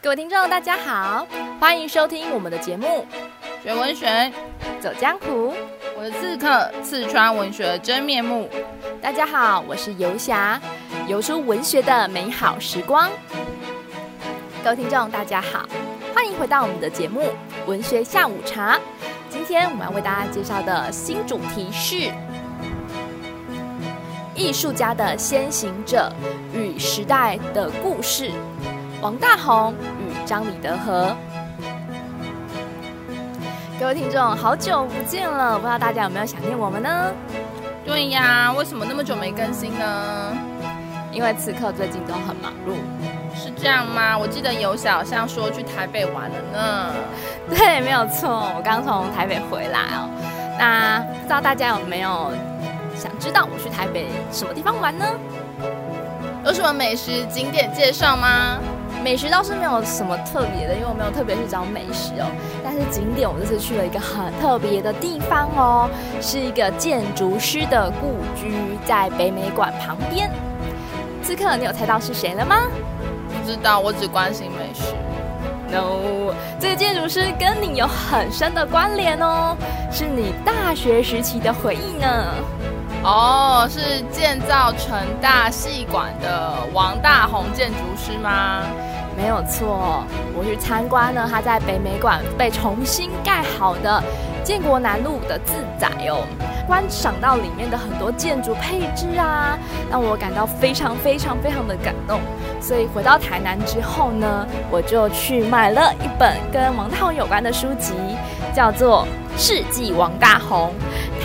各位听众，大家好，欢迎收听我们的节目《学文学走江湖》。我是刺客，刺穿文学的真面目。大家好，我是游侠，游出文学的美好时光。各位听众，大家好，欢迎回到我们的节目《文学下午茶》。今天我们要为大家介绍的新主题是。艺术家的先行者与时代的故事，王大宏与张李德和。各位听众，好久不见了，不知道大家有没有想念我们呢？对呀，为什么那么久没更新呢？因为此刻最近都很忙碌。是这样吗？我记得有小象说去台北玩了呢。对，没有错，我刚从台北回来哦。那不知道大家有没有？想知道我去台北什么地方玩呢？有什么美食景点介绍吗？美食倒是没有什么特别的，因为我没有特别去找美食哦。但是景点，我这次去了一个很特别的地方哦，是一个建筑师的故居，在北美馆旁边。刺客，你有猜到是谁了吗？不知道，我只关心美食。No，这个建筑师跟你有很深的关联哦，是你大学时期的回忆呢。哦，是建造成大戏馆的王大閎建筑师吗？没有错，我去参观了他在北美馆被重新盖好的建国南路的自宅哦，观赏到里面的很多建筑配置啊，让我感到非常非常非常的感动。所以回到台南之后呢，我就去买了一本跟王大有关的书籍，叫做《世纪王大红》。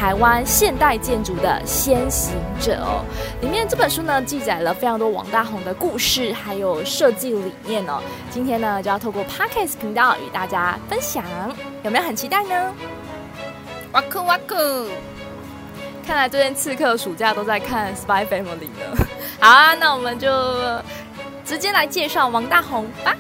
台湾现代建筑的先行者哦，里面这本书呢记载了非常多王大宏的故事，还有设计理念哦。今天呢就要透过 Podcast 频道与大家分享，有没有很期待呢？哇酷哇酷！看来最近刺客暑假都在看《Spy Family》呢。好啊，那我们就直接来介绍王大宏吧。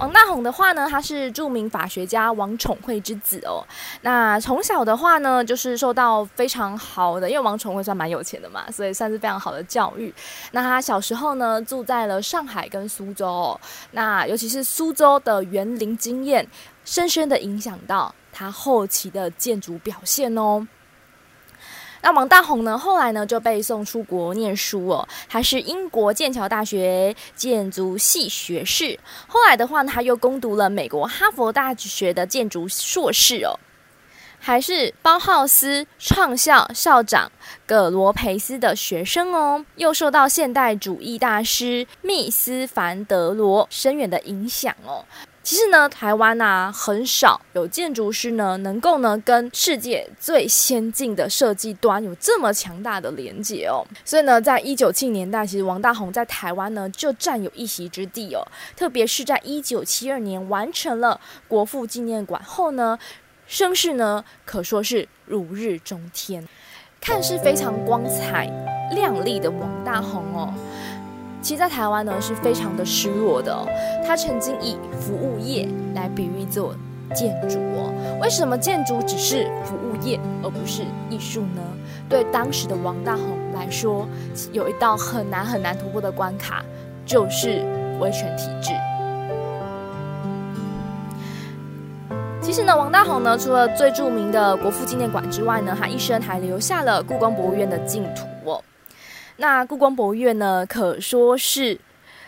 王大閎的话呢，他是著名法学家王宠惠之子哦。那从小的话呢，就是受到非常好的，因为王宠惠算蛮有钱的嘛，所以算是非常好的教育。那他小时候呢，住在了上海跟苏州哦。那尤其是苏州的园林经验，深深的影响到他后期的建筑表现哦。那王大閎呢，后来呢就被送出国念书哦，他是英国剑桥大学建筑系学士。后来的话呢，他又攻读了美国哈佛大学的建筑硕士哦，还是包浩斯创校校长葛罗培斯的学生哦，又受到现代主义大师密斯凡德罗深远的影响哦。其实呢，台湾呐、很少有建筑师呢能够呢跟世界最先进的设计端有这么强大的连接哦。所以呢，在一九七零年代，其实王大閎在台湾呢就占有一席之地哦。特别是在一九七二年完成了国父纪念馆后呢，声势呢可说是如日中天，看似非常光彩亮丽的王大閎哦。其实，在台湾呢是非常的失落的哦。他曾经以服务业来比喻做建筑哦。为什么建筑只是服务业而不是艺术呢？对当时的王大閎来说，有一道很难很难突破的关卡，就是威权体制。其实呢，王大閎呢，除了最著名的国父纪念馆之外呢，他一生还留下了故宫博物院的净土。那故宫博物院呢，可说是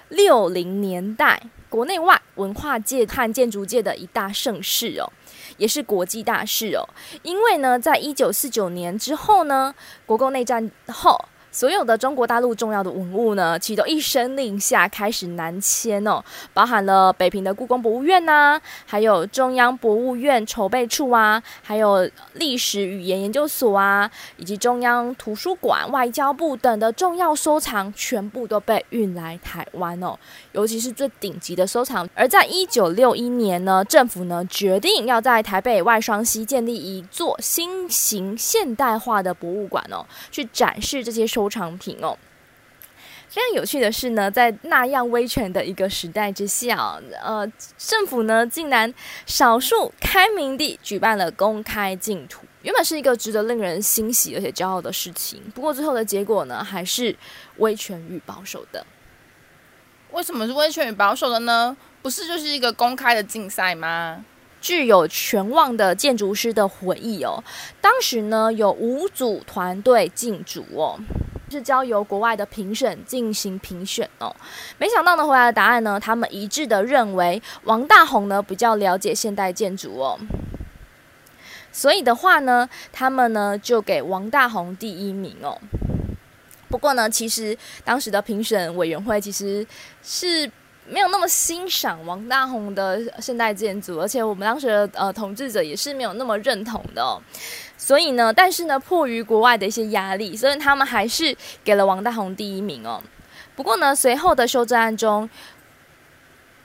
六零年代国内外文化界和建筑界的一大盛事哦，也是国际大事哦。因为呢，在一九四九年之后呢，国共内战后。所有的中国大陆重要的文物呢，其都一声令下开始南迁哦，包含了北平的故宫博物院呐、还有中央博物院筹备处啊，还有历史语言研究所啊，以及中央图书馆、外交部等的重要收藏，全部都被运来台湾哦。尤其是最顶级的收藏。而在一九六一年呢，政府呢决定要在台北外双溪建立一座新型现代化的博物馆哦，去展示这些收。收藏品哦，非常有趣的是呢，在那样威权的一个时代之下，呃，政府呢竟然少数开明地举办了公开竞图，原本是一个值得令人欣喜而且骄傲的事情。不过最后的结果呢，还是威权与保守的。为什么是威权与保守的呢？不是就是一个公开的竞赛吗？具有全望的建筑师的回忆哦，当时呢有五组团队竞逐哦，是交由国外的评审进行评选哦。没想到呢，回来的答案呢，他们一致的认为王大红呢比较了解现代建筑哦。所以的话呢，他们呢就给王大红第一名哦。不过呢，其实当时的评审委员会其实是没有那么欣赏王大鋐的现代建筑，而且我们当时的呃统治者也是没有那么认同的哦。所以呢，但是呢，迫于国外的一些压力，所以他们还是给了王大鋐第一名哦。不过呢，随后的修正案中。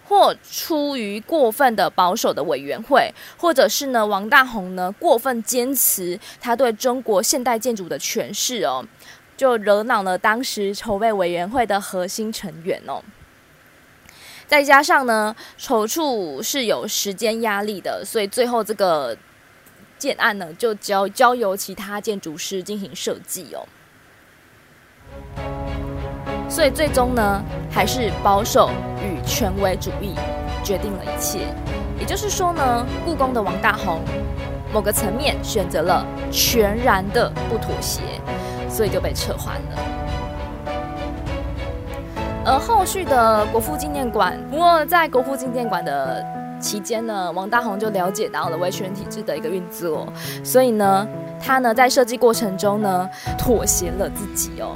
或出于过分的保守的委员会，或者是呢，王大鋐呢过分坚持他对中国现代建筑的诠释哦，就惹恼了当时筹备委员会的核心成员哦。再加上呢，筹措是有时间压力的，所以最后这个建案呢就交交由其他建筑师进行设计哦。所以最终呢，还是保守与权威主义决定了一切。也就是说呢，故宫的王大鋐某个层面选择了全然的不妥协，所以就被撤换了。而后续的国父纪念馆，不过在国父纪念馆的期间呢，王大红就了解到了威权体制的一个运作，所以呢，他呢在设计过程中呢妥协了自己哦。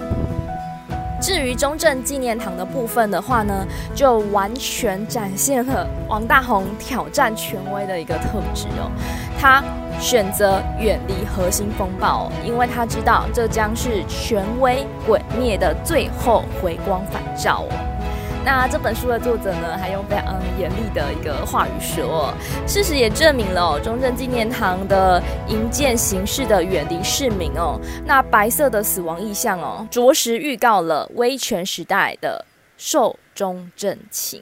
至于中正纪念堂的部分的话呢，就完全展现了王大红挑战权威的一个特质哦。他选择远离核心风暴，因为他知道这将是权威毁灭的最后回光返照。那这本书的作者呢，还用非常严厉的一个话语说，事实也证明了，中正纪念堂的营建形式的远离市民哦，那白色的死亡意象哦，着实预告了威权时代的寿终正寝。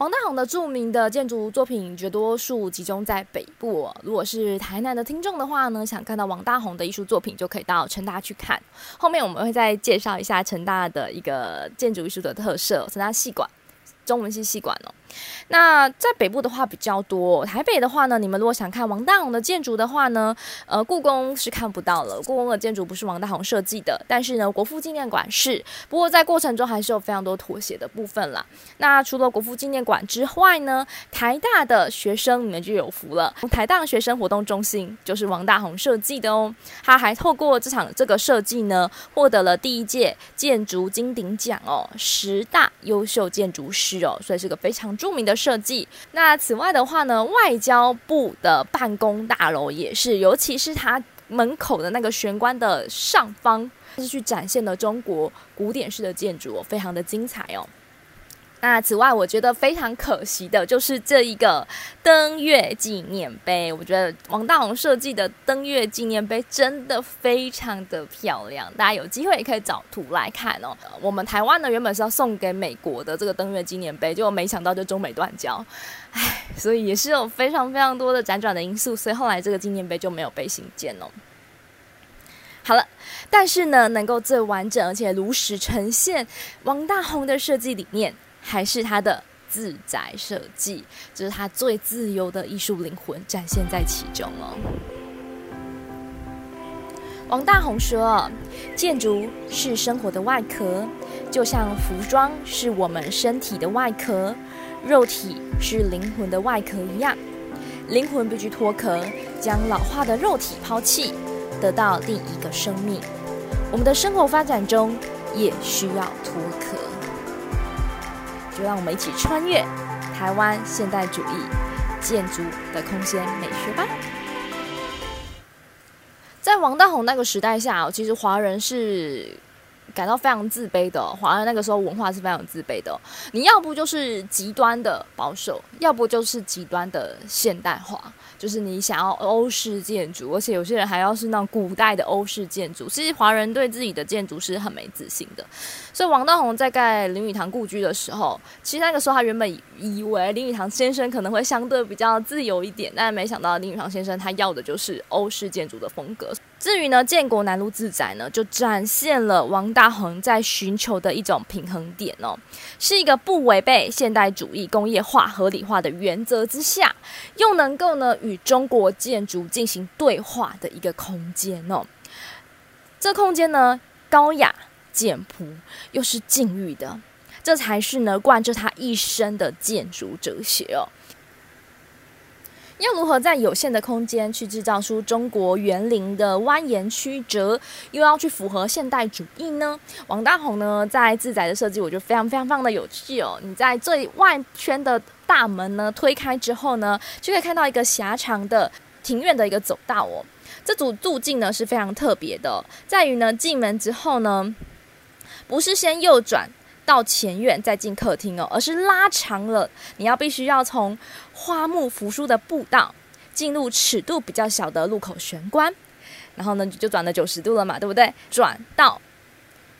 王大红的著名的建筑作品绝多数集中在北部。如果是台南的听众的话呢，想看到王大红的艺术作品，就可以到成大去看。后面我们会再介绍一下成大的一个建筑艺术的特色，成大系馆。中文系系馆哦，那在北部的话比较多，台北的话呢，你们如果想看王大鋐的建筑的话呢，呃，故宫是看不到了，故宫的建筑不是王大鋐设计的，但是呢，国父纪念馆是，不过在过程中还是有非常多妥协的部分啦。那除了国父纪念馆之外呢，台大的学生你们就有福了，台大学生活动中心就是王大鋐设计的哦，他还透过这场这个设计呢，获得了第一届建筑金鼎奖哦，十大优秀建筑师哦。所以是个非常著名的设计。那此外的话呢，外交部的办公大楼也是，尤其是它门口的那个玄关的上方，它是去展现了中国古典式的建筑，非常的精彩哦。那此外，我觉得非常可惜的就是这一个登月纪念碑。我觉得王大红设计的登月纪念碑真的非常的漂亮，大家有机会也可以找图来看哦。我们台湾呢，原本是要送给美国的这个登月纪念碑，结果没想到就中美断交，唉，所以也是有非常非常多的辗转的因素，所以后来这个纪念碑就没有被兴建哦。好了，但是呢，能够最完整而且如实呈现王大红的设计理念。还是他的自在设计，就是他最自由的艺术灵魂展现在其中哦。王大红说：“建筑是生活的外壳，就像服装是我们身体的外壳，肉体是灵魂的外壳一样。灵魂必须脱壳，将老化的肉体抛弃，得到另一个生命。我们的生活发展中也需要脱壳。”就让我们一起穿越台湾现代主义建筑的空间美学吧。在王大红那个时代下，其实华人是感到非常自卑的。华人那个时候文化是非常自卑的。你要不就是极端的保守，要不就是极端的现代化。就是你想要欧式建筑，而且有些人还要是那种古代的欧式建筑。其实华人对自己的建筑是很没自信的。所以王大鋐在盖林语堂故居的时候，其实那个时候他原本以为林语堂先生可能会相对比较自由一点，但没想到林语堂先生他要的就是欧式建筑的风格。至于呢，建国南路自宅呢，就展现了王大閎在寻求的一种平衡点哦，是一个不违背现代主义工业化合理化的原则之下，又能够呢与中国建筑进行对话的一个空间哦。这空间呢，高雅简朴，又是禁欲的，这才是呢贯彻他一生的建筑哲学哦。要如何在有限的空间去制造出中国园林的蜿蜒曲折，又要去符合现代主义呢？王大红呢，在自宅的设计，我觉得非常非常非常的有趣哦。你在最外圈的大门呢推开之后呢，就可以看到一个狭长的庭院的一个走道哦。这组路径呢是非常特别的，在于呢进门之后呢，不是先右转。到前院再进客厅哦，而是拉长了。你要必须要从花木扶疏的步道进入尺度比较小的入口玄关，然后呢就转了九十度了嘛，对不对？转到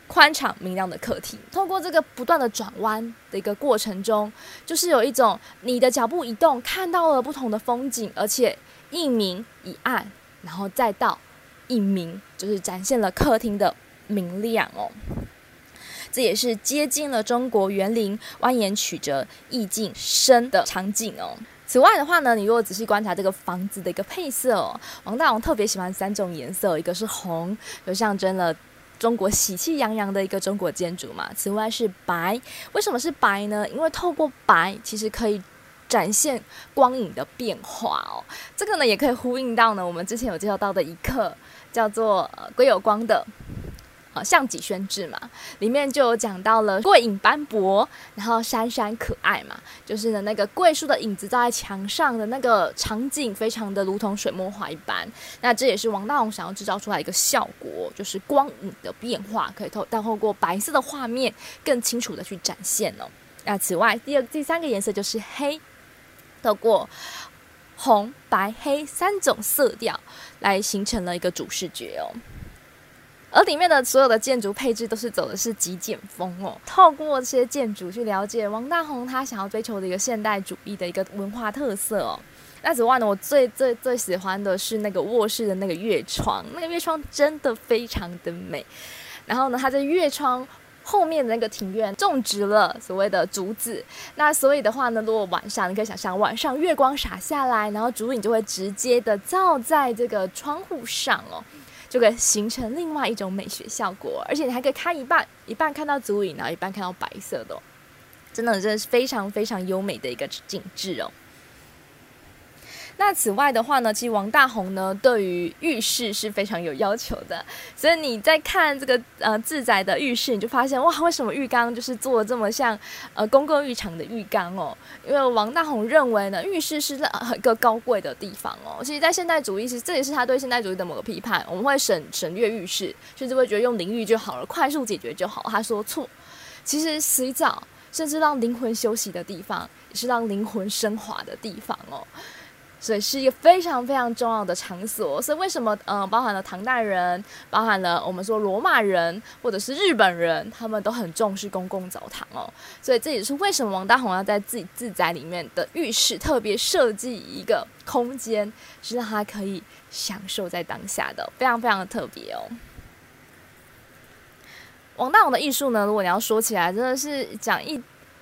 宽敞明亮的客厅。通过这个不断的转弯的一个过程中，就是有一种你的脚步移动，看到了不同的风景，而且一明一暗，然后再到一明，就是展现了客厅的明亮哦。这也是接近了中国园林蜿蜒曲折、意境深的场景哦。此外的话呢，你如果仔细观察这个房子的一个配色哦，王大王特别喜欢三种颜色，一个是红，就象征了中国喜气洋洋的一个中国建筑嘛。此外是白，为什么是白呢？因为透过白，其实可以展现光影的变化哦。这个呢，也可以呼应到呢，我们之前有介绍到的一课，叫做呃归有光的。啊，项脊轩志嘛，里面就有讲到了桂影斑驳，然后珊珊可爱嘛，就是呢那个桂树的影子照在墙上的那个场景，非常的如同水墨画一般。那这也是王大閎想要制造出来一个效果，就是光影的变化，可以透但透过白色的画面更清楚的去展现哦。那此外，第二、第三个颜色就是黑，透过红、白、黑三种色调来形成了一个主视觉哦。而里面的所有的建筑配置都是走的是极简风哦，透过这些建筑去了解王大红他想要追求的一个现代主义的一个文化特色哦。那此外呢，我最最最喜欢的是那个卧室的那个月窗，那个月窗真的非常的美。然后呢，它在月窗后面的那个庭院种植了所谓的竹子，那所以的话呢，如果晚上你可以想象晚上月光洒下来，然后竹影就会直接的照在这个窗户上哦。就可以形成另外一种美学效果，而且你还可以看一半，一半看到足影，然后一半看到白色的，真的真的是非常非常优美的一个景致哦。那此外的话呢，其实王大红呢对于浴室是非常有要求的，所以你在看这个呃自宅的浴室，你就发现哇，为什么浴缸就是做这么像呃公共浴场的浴缸哦？因为王大红认为呢，浴室是一个高贵的地方哦。其实，在现代主义是这也是他对现代主义的某个批判，我们会省省略浴室，甚至会觉得用淋浴就好了，快速解决就好。他说错，其实洗澡甚至让灵魂休息的地方，也是让灵魂升华的地方哦。所以是一个非常非常重要的场所，所以为什么嗯、包含了唐代人，包含了我们说罗马人或者是日本人，他们都很重视公共澡堂哦。所以这也是为什么王大閎要在自己自宅里面的浴室特别设计一个空间，是让他可以享受在当下的，非常非常的特别哦。王大閎的艺术呢，如果你要说起来，真的是讲一。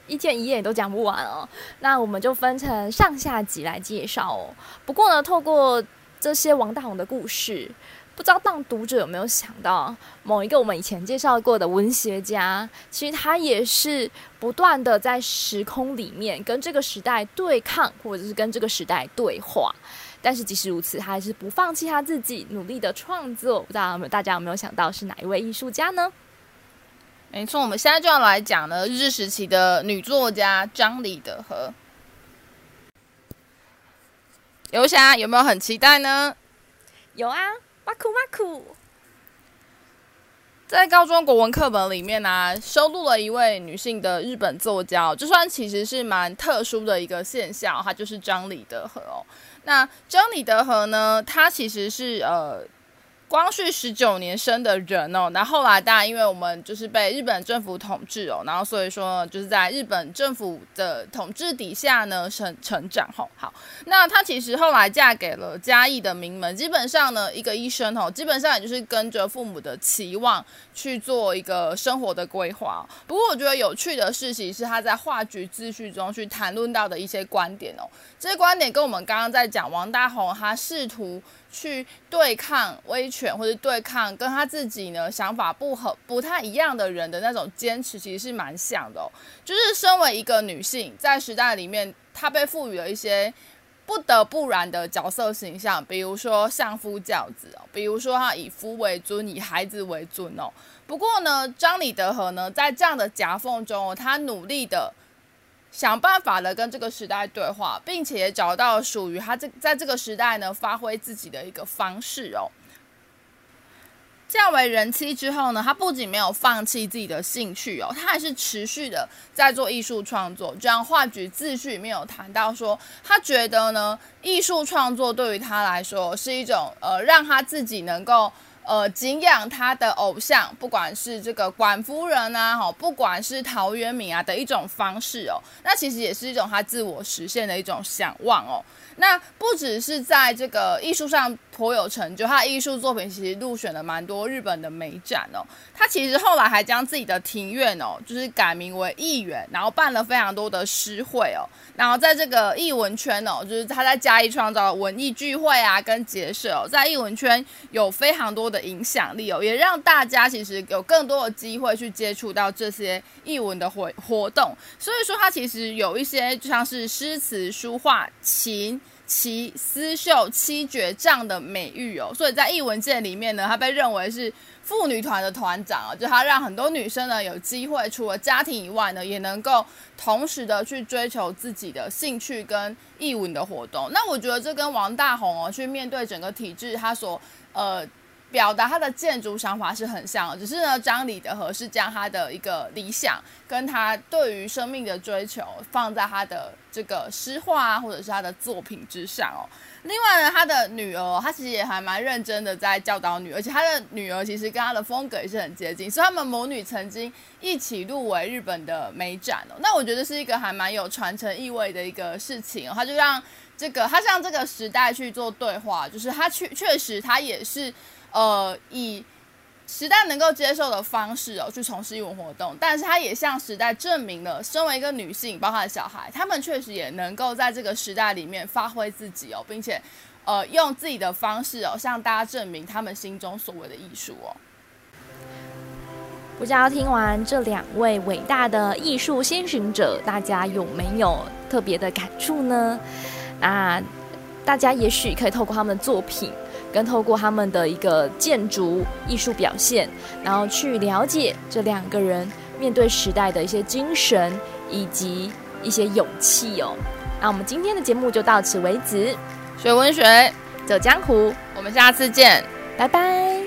一天一夜都讲不完哦，那我们就分成上下集来介绍哦。不过呢，透过这些王大红的故事，不知道当读者有没有想到，某一个我们以前介绍过的文学家，其实他也是不断的在时空里面跟这个时代对抗，或者是跟这个时代对话。但是即使如此，他还是不放弃他自己努力的创作。不知道大家有没有想到是哪一位艺术家呢？没错，我们现在就要来讲呢，日治时期的女作家张李德和。游侠有没有很期待呢？有啊，哇酷哇酷！在高中国文课本里面呢、啊，收录了一位女性的日本作家，这算其实是蛮特殊的一个现象，她就是张李德和哦。那张李德和呢，她其实是呃。光绪十九年生的人哦，那后来当然因为我们就是被日本政府统治哦，然后所以说呢，就是在日本政府的统治底下呢成成长吼。好，那她其实后来嫁给了嘉义的名门，基本上呢一个医生哦，基本上也就是跟着父母的期望去做一个生活的规划。不过我觉得有趣的事情是他在话剧自序中去谈论到的一些观点哦，这些观点跟我们刚刚在讲王大红他试图。去对抗威权，或者对抗跟他自己呢想法不合、不太一样的人的那种坚持，其实是蛮像的。就是身为一个女性，在时代里面，她被赋予了一些不得不然的角色形象，比如说相夫教子哦，比如说她以夫为尊，以孩子为尊哦。不过呢，张李德和呢，在这样的夹缝中，他努力的。想办法的跟这个时代对话，并且找到属于他这在这个时代呢发挥自己的一个方式哦。嫁为人妻之后呢，他不仅没有放弃自己的兴趣哦，他还是持续的在做艺术创作。就像话剧自序里面有谈到说，他觉得呢，艺术创作对于他来说是一种呃，让他自己能够。呃，敬仰他的偶像，不管是这个管夫人啊，哈，不管是陶渊明啊的一种方式哦，那其实也是一种他自我实现的一种想望哦。那不只是在这个艺术上颇有成就，他的艺术作品其实入选了蛮多日本的美展哦。他其实后来还将自己的庭院哦，就是改名为艺园，然后办了非常多的诗会哦。然后在这个艺文圈哦，就是他在嘉义创造文艺聚会啊，跟结社哦，在艺文圈有非常多的影响力哦，也让大家其实有更多的机会去接触到这些艺文的活活动。所以说，它其实有一些就像是诗词、书画、琴。棋丝绣七绝这样的美誉哦，所以在艺文界里面呢，他被认为是妇女团的团长啊，就他让很多女生呢有机会，除了家庭以外呢，也能够同时的去追求自己的兴趣跟艺文的活动。那我觉得这跟王大红哦去面对整个体制，他所呃。表达他的建筑想法是很像，只是呢，张李德和是将他的一个理想跟他对于生命的追求放在他的这个诗画啊，或者是他的作品之上哦。另外呢，他的女儿，他其实也还蛮认真的在教导女儿，而且他的女儿其实跟他的风格也是很接近，所以他们母女曾经一起入围日本的美展哦。那我觉得是一个还蛮有传承意味的一个事情哦。他就让这个他向这个时代去做对话，就是他确确实他也是。呃，以时代能够接受的方式哦，去从事艺文活动，但是他也向时代证明了，身为一个女性，包括小孩，他们确实也能够在这个时代里面发挥自己哦，并且呃，用自己的方式哦，向大家证明他们心中所谓的艺术哦。不知道听完这两位伟大的艺术先行者，大家有没有特别的感触呢？那大家也许可以透过他们的作品。跟透过他们的一个建筑艺术表现，然后去了解这两个人面对时代的一些精神以及一些勇气哦。那我们今天的节目就到此为止。学文学，走江湖，我们下次见，拜拜。